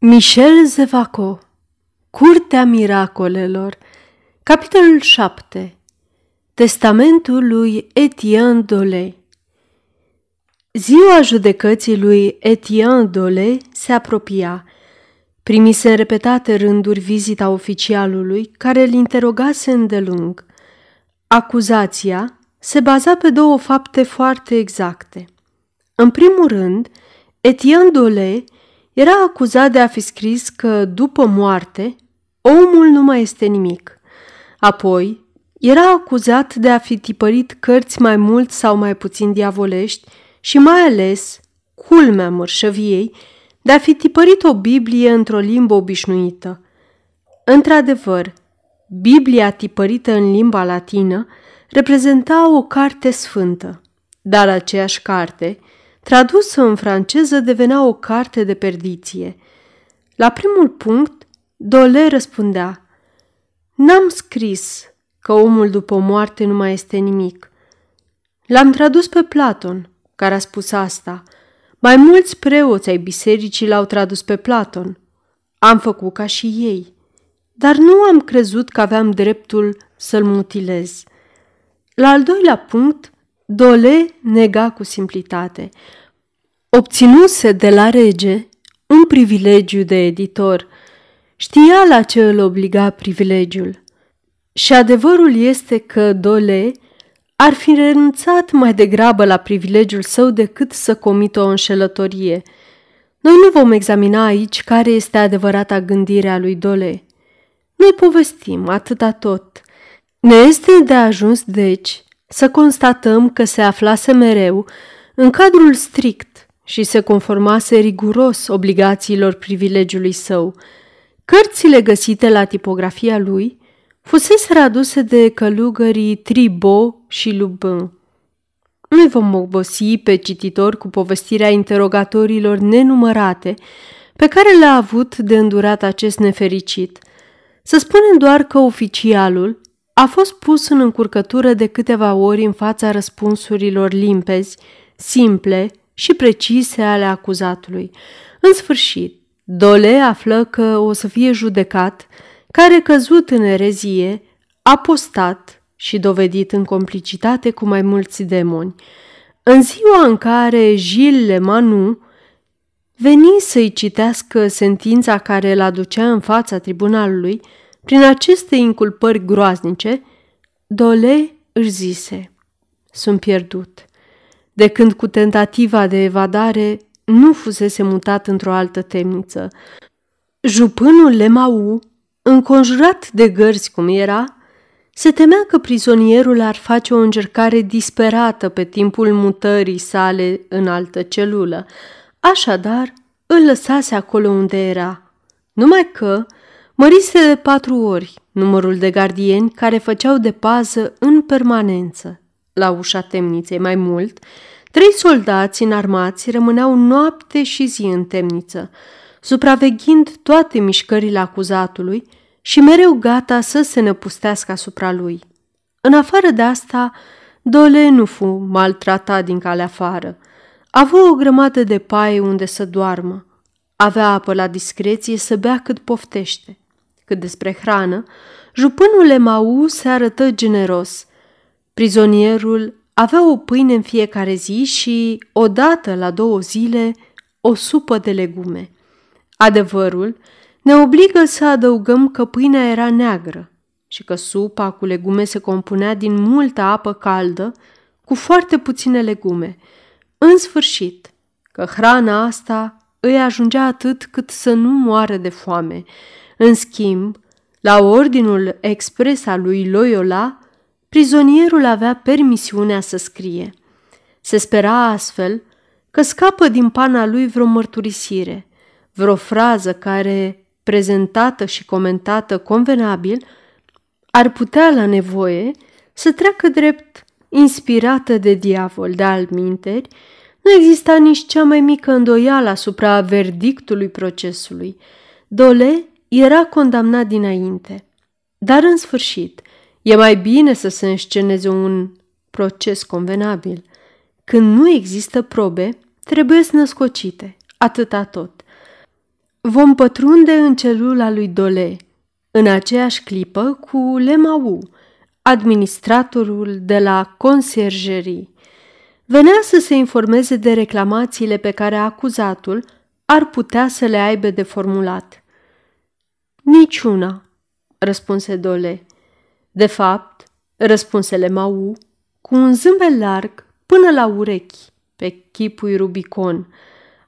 Michel Zevaco Curtea miracolelor Capitolul 7 Testamentul lui Etienne Dole Ziua judecății lui Etienne Dole se apropia. Primise în repetate rânduri vizita oficialului care îl interogase îndelung. Acuzația se baza pe două fapte foarte exacte. În primul rând, Etienne Dole era acuzat de a fi scris că, după moarte, omul nu mai este nimic. Apoi, era acuzat de a fi tipărit cărți mai mult sau mai puțin diavolești și mai ales, culmea mărșăviei, de a fi tipărit o Biblie într-o limbă obișnuită. Într-adevăr, Biblia tipărită în limba latină reprezenta o carte sfântă, dar aceeași carte – tradusă în franceză, devenea o carte de perdiție. La primul punct, Dole răspundea, N-am scris că omul după moarte nu mai este nimic. L-am tradus pe Platon, care a spus asta. Mai mulți preoți ai bisericii l-au tradus pe Platon. Am făcut ca și ei, dar nu am crezut că aveam dreptul să-l mutilez. La al doilea punct, Dole nega cu simplitate. Obținuse de la rege un privilegiu de editor. Știa la ce îl obliga privilegiul. Și adevărul este că Dole ar fi renunțat mai degrabă la privilegiul său decât să comită o înșelătorie. Noi nu vom examina aici care este adevărata gândire a lui Dole. Noi povestim atâta tot. Ne este de ajuns, deci, să constatăm că se aflase mereu în cadrul strict și se conformase riguros obligațiilor privilegiului său. Cărțile găsite la tipografia lui fusese aduse de călugării Tribot și Lubin. Nu vom obosi pe cititor cu povestirea interogatorilor nenumărate pe care le-a avut de îndurat acest nefericit. Să spunem doar că oficialul a fost pus în încurcătură de câteva ori în fața răspunsurilor limpezi, simple și precise ale acuzatului. În sfârșit, Dole află că o să fie judecat, care căzut în erezie, apostat și dovedit în complicitate cu mai mulți demoni. În ziua în care Gilles Manu veni să-i citească sentința care îl aducea în fața tribunalului, prin aceste inculpări groaznice, Dole își zise, sunt pierdut. De când cu tentativa de evadare nu fusese mutat într-o altă temniță. Jupânul Lemau, înconjurat de gărzi cum era, se temea că prizonierul ar face o încercare disperată pe timpul mutării sale în altă celulă. Așadar, îl lăsase acolo unde era. Numai că, Mărise de patru ori numărul de gardieni care făceau de pază în permanență la ușa temniței. Mai mult, trei soldați înarmați rămâneau noapte și zi în temniță, supraveghind toate mișcările acuzatului și mereu gata să se năpustească asupra lui. În afară de asta, Dole nu fu maltratat din calea afară. Avea o grămadă de paie unde să doarmă. Avea apă la discreție să bea cât poftește. Cât despre hrană, jupânul Emau se arătă generos. Prizonierul avea o pâine în fiecare zi și, odată la două zile, o supă de legume. Adevărul ne obligă să adăugăm că pâinea era neagră și că supa cu legume se compunea din multă apă caldă cu foarte puține legume. În sfârșit, că hrana asta îi ajungea atât cât să nu moară de foame, în schimb, la ordinul expres al lui Loyola, prizonierul avea permisiunea să scrie. Se spera astfel că scapă din pana lui vreo mărturisire, vreo frază care, prezentată și comentată convenabil, ar putea la nevoie să treacă drept inspirată de diavol de alminteri, nu exista nici cea mai mică îndoială asupra verdictului procesului. Dole era condamnat dinainte. Dar în sfârșit, e mai bine să se însceneze un proces convenabil. Când nu există probe, trebuie să născocite, atâta tot. Vom pătrunde în celula lui Dole, în aceeași clipă cu Lemau, administratorul de la conciergerie. Venea să se informeze de reclamațiile pe care acuzatul ar putea să le aibă de formulat. Niciuna, răspunse Dole. De fapt, răspunse Lemau, cu un zâmbet larg până la urechi, pe chipul Rubicon.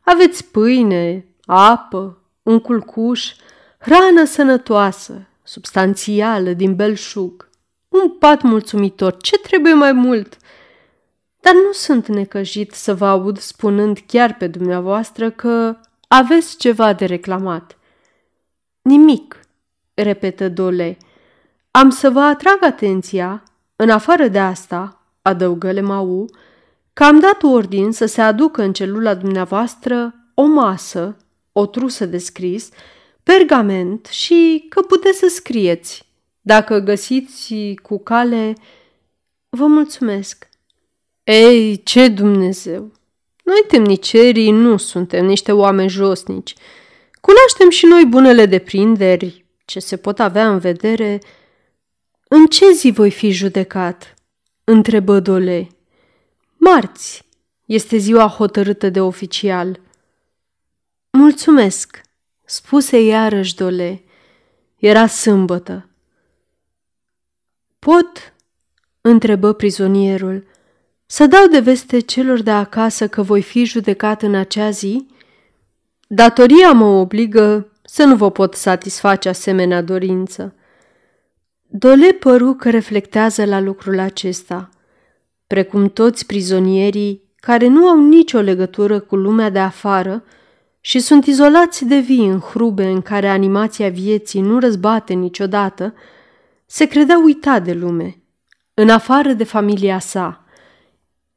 Aveți pâine, apă, un culcuș, hrană sănătoasă, substanțială din belșug, un pat mulțumitor, ce trebuie mai mult? Dar nu sunt necăjit să vă aud spunând chiar pe dumneavoastră că aveți ceva de reclamat. Nimic, repetă Dole. Am să vă atrag atenția, în afară de asta, adăugă Lemau, că am dat ordin să se aducă în celula dumneavoastră o masă, o trusă de scris, pergament și că puteți să scrieți. Dacă găsiți cu cale... Vă mulțumesc. Ei, ce Dumnezeu! Noi temnicerii nu suntem niște oameni josnici. Cunoaștem și noi bunele deprinderi, ce se pot avea în vedere. În ce zi voi fi judecat? Întrebă Dole. Marți este ziua hotărâtă de oficial. Mulțumesc, spuse iarăși Dole. Era sâmbătă. Pot? întrebă prizonierul. Să dau de veste celor de acasă că voi fi judecat în acea zi? Datoria mă obligă să nu vă pot satisface asemenea dorință. Dole păru că reflectează la lucrul acesta – precum toți prizonierii care nu au nicio legătură cu lumea de afară și sunt izolați de vii în hrube în care animația vieții nu răzbate niciodată, se credea uitat de lume, în afară de familia sa.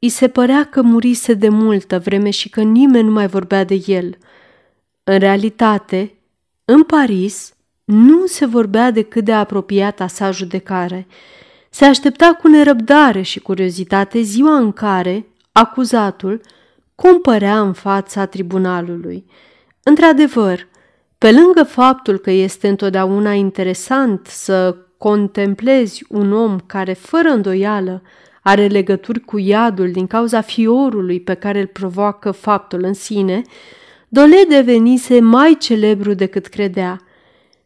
I se părea că murise de multă vreme și că nimeni nu mai vorbea de el. În realitate, în Paris, nu se vorbea decât de apropiata sa judecare – se aștepta cu nerăbdare și curiozitate ziua în care acuzatul compărea în fața tribunalului. Într-adevăr, pe lângă faptul că este întotdeauna interesant să contemplezi un om care, fără îndoială, are legături cu iadul din cauza fiorului pe care îl provoacă faptul în sine, Dole devenise mai celebru decât credea.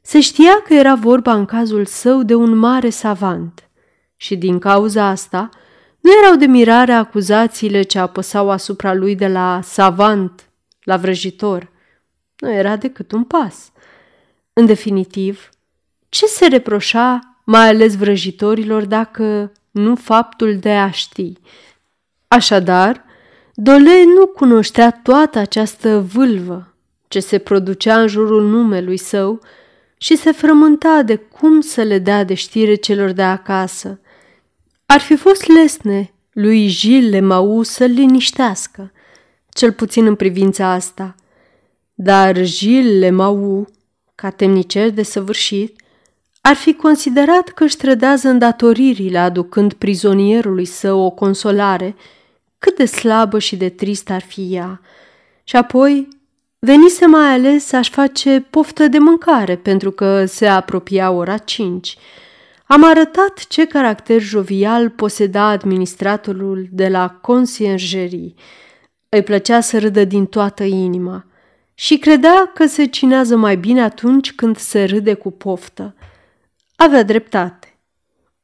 Se știa că era vorba în cazul său de un mare savant și din cauza asta nu erau de mirare acuzațiile ce apăsau asupra lui de la savant la vrăjitor. Nu era decât un pas. În definitiv, ce se reproșa mai ales vrăjitorilor dacă nu faptul de a ști? Așadar, Dole nu cunoștea toată această vâlvă ce se producea în jurul numelui său și se frământa de cum să le dea de știre celor de acasă – ar fi fost lesne lui Gilles Lemau să-l liniștească, cel puțin în privința asta. Dar Gilles Lemau, ca temnicer de săvârșit, ar fi considerat că își trădează îndatoririle aducând prizonierului său o consolare, cât de slabă și de trist ar fi ea. Și apoi venise mai ales să-și face poftă de mâncare pentru că se apropia ora cinci – am arătat ce caracter jovial poseda administratorul de la conciergerie. Îi plăcea să râdă din toată inima și credea că se cinează mai bine atunci când se râde cu poftă. Avea dreptate.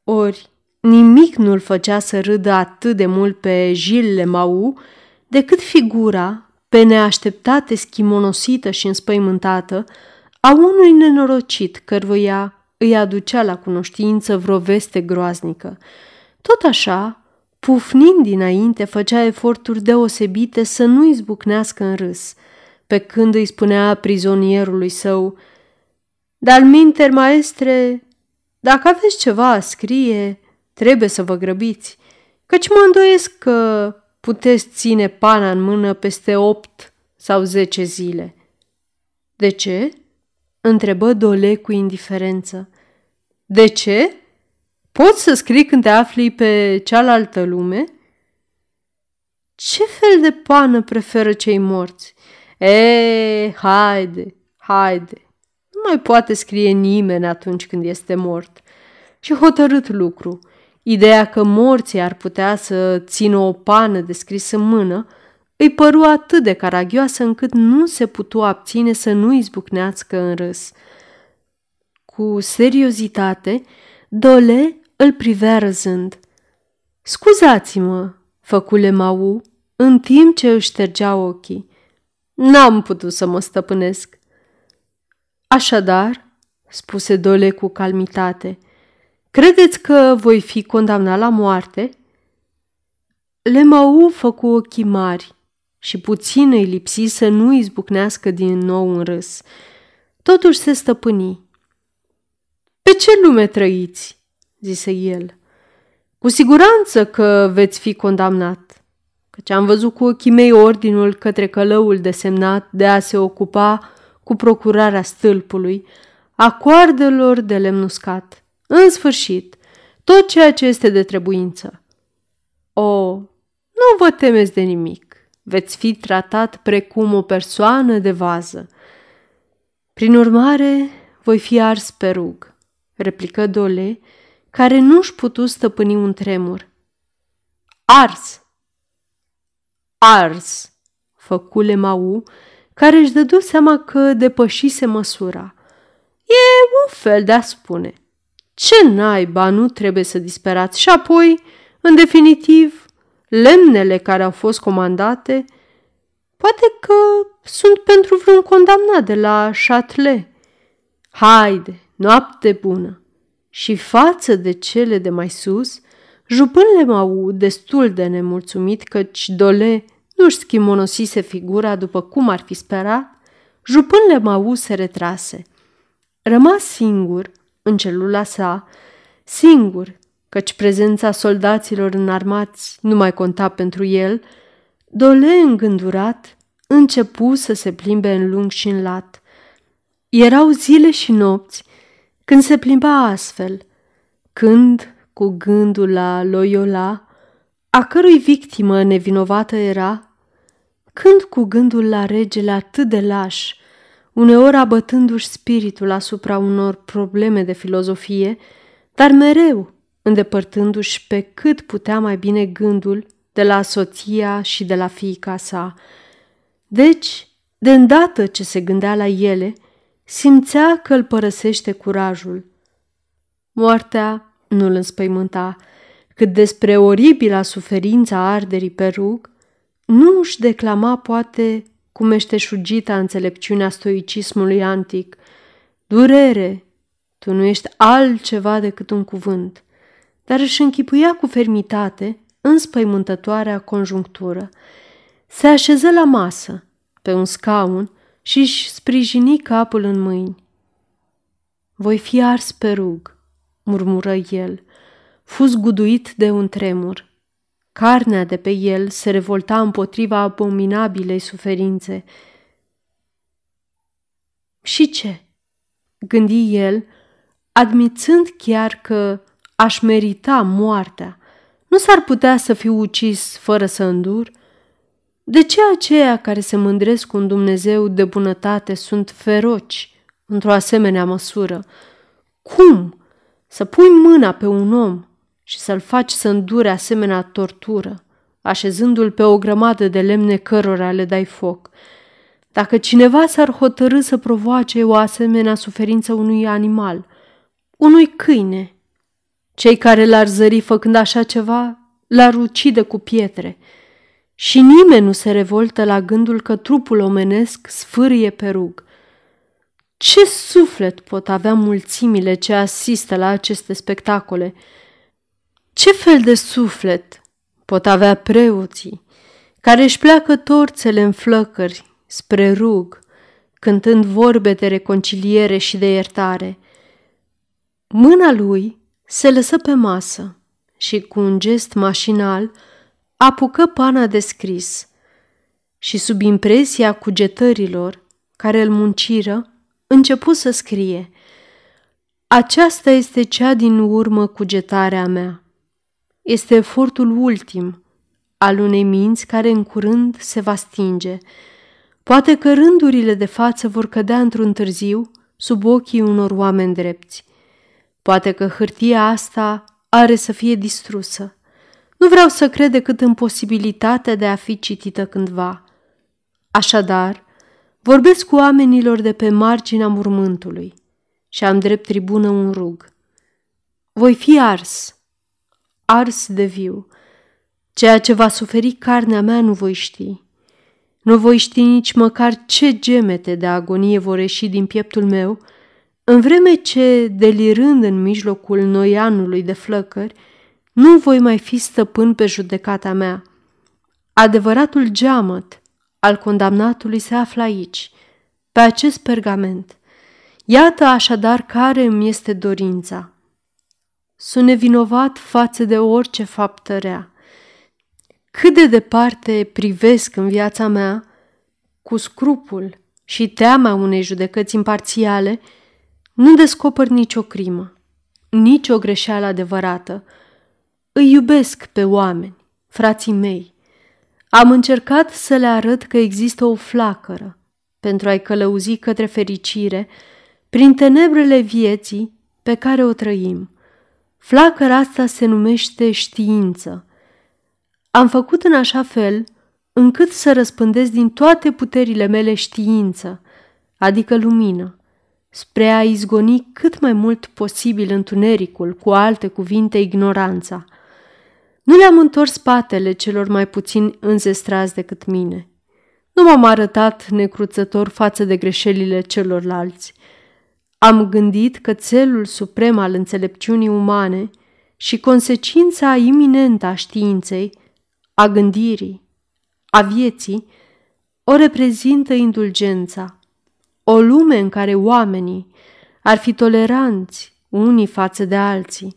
Ori nimic nu-l făcea să râdă atât de mult pe Gilles Mau decât figura, pe neașteptate schimonosită și înspăimântată, a unui nenorocit căruia îi aducea la cunoștință vreo veste groaznică. Tot așa, pufnind dinainte, făcea eforturi deosebite să nu izbucnească în râs, pe când îi spunea prizonierului său, Dar minter, maestre, dacă aveți ceva a scrie, trebuie să vă grăbiți, căci mă îndoiesc că puteți ține pana în mână peste opt sau zece zile. De ce? întrebă Dole cu indiferență. De ce? Poți să scrii când te afli pe cealaltă lume? Ce fel de pană preferă cei morți? E, haide, Haide, nu mai poate scrie nimeni atunci când este mort. Și hotărât lucru. Ideea că morții ar putea să țină o pană de scris în mână îi păru atât de caragioasă încât nu se putu abține să nu izbucnească în râs. Cu seriozitate, Dole îl privea râzând. Scuzați-mă, făcule Mau, în timp ce își ștergea ochii. N-am putut să mă stăpânesc. Așadar, spuse Dole cu calmitate, credeți că voi fi condamnat la moarte? Lemau făcu ochii mari și puțin îi lipsi să nu izbucnească din nou în râs. Totuși se stăpâni. Pe ce lume trăiți?" zise el. Cu siguranță că veți fi condamnat, căci am văzut cu ochii mei ordinul către călăul desemnat de a se ocupa cu procurarea stâlpului, a coardelor de lemn uscat. În sfârșit, tot ceea ce este de trebuință. O, nu vă temeți de nimic. Veți fi tratat precum o persoană de vază. Prin urmare, voi fi ars pe rug, replică Dole, care nu-și putu stăpâni un tremur. Ars! Ars! Făcule Mau, care își dădu seama că depășise măsura. E un fel de a spune. Ce naiba nu trebuie să disperați și apoi, în definitiv, lemnele care au fost comandate, poate că sunt pentru vreun condamnat de la Châtelet. Haide, noapte bună! Și față de cele de mai sus, jupânle m-au destul de nemulțumit căci Dole nu-și schimonosise figura după cum ar fi sperat, jupânle m-au se retrase. Rămas singur în celula sa, singur, căci prezența soldaților înarmați nu mai conta pentru el, Dole îngândurat începu să se plimbe în lung și în lat. Erau zile și nopți când se plimba astfel, când, cu gândul la Loyola, a cărui victimă nevinovată era, când cu gândul la regele atât de laș, uneori abătându-și spiritul asupra unor probleme de filozofie, dar mereu îndepărtându-și pe cât putea mai bine gândul de la soția și de la fiica sa. Deci, de îndată ce se gândea la ele, simțea că îl părăsește curajul. Moartea nu îl înspăimânta, cât despre oribila suferința arderii pe rug, nu își declama poate cu meșteșugita înțelepciunea stoicismului antic. Durere, tu nu ești altceva decât un cuvânt, dar își închipuia cu fermitate înspăimântătoarea conjunctură. Se așeză la masă, pe un scaun, și își sprijini capul în mâini. Voi fi ars pe rug, murmură el, fus guduit de un tremur. Carnea de pe el se revolta împotriva abominabilei suferințe. Și ce? gândi el, admițând chiar că aș merita moartea. Nu s-ar putea să fiu ucis fără să îndur? De ce aceia care se mândresc cu un Dumnezeu de bunătate sunt feroci într-o asemenea măsură? Cum să pui mâna pe un om și să-l faci să îndure asemenea tortură, așezându-l pe o grămadă de lemne cărora le dai foc? Dacă cineva s-ar hotărâ să provoace o asemenea suferință unui animal, unui câine, cei care l-ar zări făcând așa ceva, l-ar ucide cu pietre – și nimeni nu se revoltă la gândul că trupul omenesc sfârie pe rug. Ce suflet pot avea mulțimile ce asistă la aceste spectacole? Ce fel de suflet pot avea preoții care își pleacă torțele în flăcări spre rug, cântând vorbe de reconciliere și de iertare? Mâna lui se lăsă pe masă și cu un gest mașinal – apucă pana de scris și sub impresia cugetărilor care îl munciră, începu să scrie. Aceasta este cea din urmă cugetarea mea. Este efortul ultim al unei minți care în curând se va stinge. Poate că rândurile de față vor cădea într-un târziu sub ochii unor oameni drepți. Poate că hârtia asta are să fie distrusă. Nu vreau să cred decât în posibilitatea de a fi citită cândva. Așadar, vorbesc cu oamenilor de pe marginea mormântului și am drept tribună un rug. Voi fi ars, ars de viu. Ceea ce va suferi carnea mea nu voi ști. Nu voi ști nici măcar ce gemete de agonie vor ieși din pieptul meu, în vreme ce, delirând în mijlocul noianului de flăcări, nu voi mai fi stăpân pe judecata mea. Adevăratul geamăt al condamnatului se află aici, pe acest pergament. Iată așadar care îmi este dorința. Sunt nevinovat față de orice faptă rea. Cât de departe privesc în viața mea, cu scrupul și teama unei judecăți imparțiale, nu descoper nicio crimă, nici o greșeală adevărată. Îi iubesc pe oameni, frații mei. Am încercat să le arăt că există o flacără pentru a-i călăuzi către fericire prin tenebrele vieții pe care o trăim. Flacăra asta se numește știință. Am făcut în așa fel încât să răspândesc din toate puterile mele știință, adică lumină, spre a izgoni cât mai mult posibil întunericul, cu alte cuvinte, ignoranța. Nu le-am întors spatele celor mai puțin înzestrați decât mine. Nu m-am arătat necruțător față de greșelile celorlalți. Am gândit că țelul suprem al înțelepciunii umane și consecința iminentă a științei, a gândirii, a vieții, o reprezintă indulgența, o lume în care oamenii ar fi toleranți unii față de alții,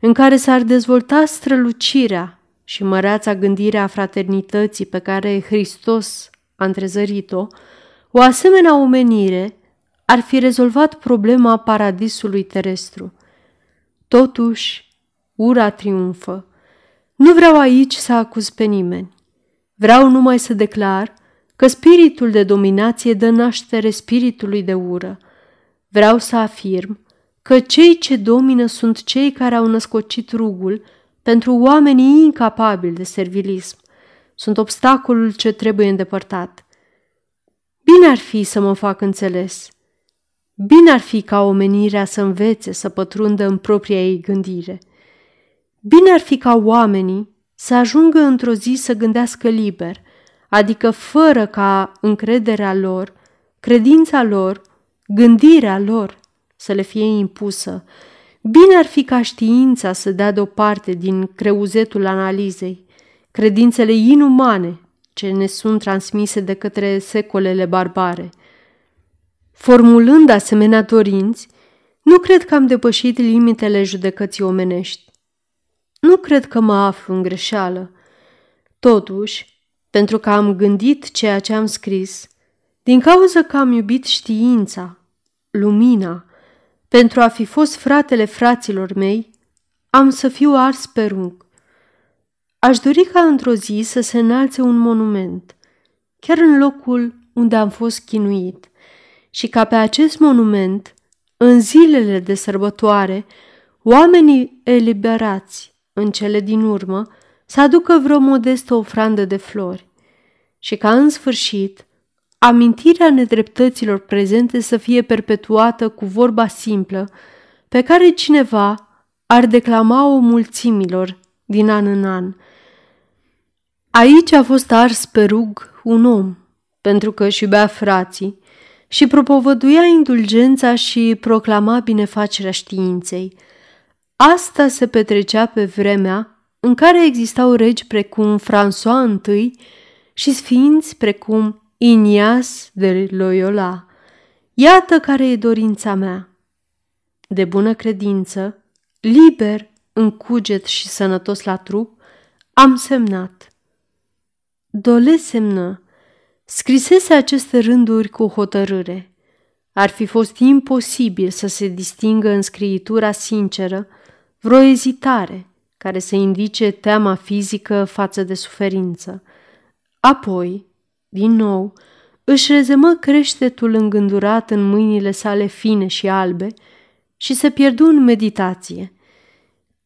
în care s-ar dezvolta strălucirea și măreața gândirea a fraternității pe care Hristos a întrezărit-o, o asemenea omenire ar fi rezolvat problema paradisului terestru. Totuși, ura triumfă. Nu vreau aici să acuz pe nimeni. Vreau numai să declar că spiritul de dominație dă naștere spiritului de ură. Vreau să afirm că cei ce domină sunt cei care au născocit rugul pentru oamenii incapabili de servilism. Sunt obstacolul ce trebuie îndepărtat. Bine ar fi să mă fac înțeles. Bine ar fi ca omenirea să învețe să pătrundă în propria ei gândire. Bine ar fi ca oamenii să ajungă într-o zi să gândească liber, adică fără ca încrederea lor, credința lor, gândirea lor să le fie impusă. Bine ar fi ca știința să dea deoparte din creuzetul analizei credințele inumane ce ne sunt transmise de către secolele barbare. Formulând asemenea dorinți, nu cred că am depășit limitele judecății omenești. Nu cred că mă aflu în greșeală. Totuși, pentru că am gândit ceea ce am scris, din cauza că am iubit știința, lumina, pentru a fi fost fratele fraților mei, am să fiu ars pe rung. Aș dori ca într-o zi să se înalțe un monument, chiar în locul unde am fost chinuit, și ca pe acest monument, în zilele de sărbătoare, oamenii eliberați în cele din urmă să aducă vreo modestă ofrandă de flori și ca în sfârșit amintirea nedreptăților prezente să fie perpetuată cu vorba simplă pe care cineva ar declama-o mulțimilor din an în an. Aici a fost ars pe rug un om, pentru că își iubea frații și propovăduia indulgența și proclama binefacerea științei. Asta se petrecea pe vremea în care existau regi precum François I și sfinți precum Inias de Loyola. Iată care e dorința mea. De bună credință, liber, în cuget și sănătos la trup, am semnat. Dole semnă. Scrisese aceste rânduri cu hotărâre. Ar fi fost imposibil să se distingă în scriitura sinceră vreo ezitare care să indice teama fizică față de suferință. Apoi, din nou, își rezemă creștetul îngândurat în mâinile sale fine și albe și se pierdu în meditație.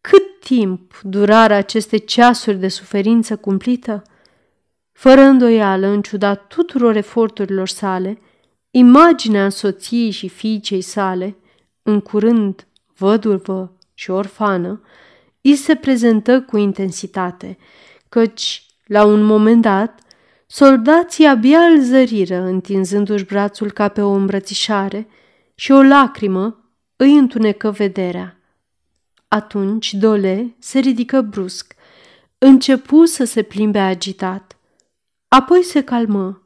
Cât timp durară aceste ceasuri de suferință cumplită? Fără îndoială, în ciuda tuturor eforturilor sale, imaginea soției și fiicei sale, în curând văduvă și orfană, îi se prezentă cu intensitate, căci, la un moment dat, soldații abia îl zăriră întinzându-și brațul ca pe o îmbrățișare și o lacrimă îi întunecă vederea. Atunci Dole se ridică brusc, începu să se plimbe agitat. Apoi se calmă.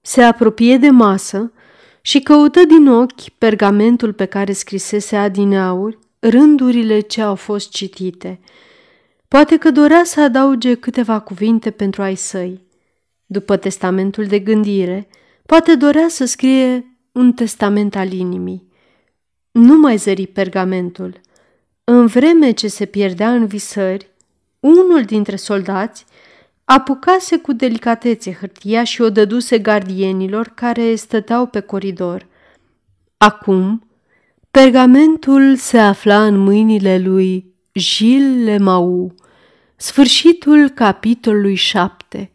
Se apropie de masă și căută din ochi pergamentul pe care scrisese adineauri rândurile ce au fost citite. Poate că dorea să adauge câteva cuvinte pentru ai săi. După testamentul de gândire, poate dorea să scrie un testament al inimii. Nu mai zări pergamentul. În vreme ce se pierdea în visări, unul dintre soldați apucase cu delicatețe hârtia și o dăduse gardienilor care stăteau pe coridor. Acum, pergamentul se afla în mâinile lui Gilles Lemau. Sfârșitul capitolului 7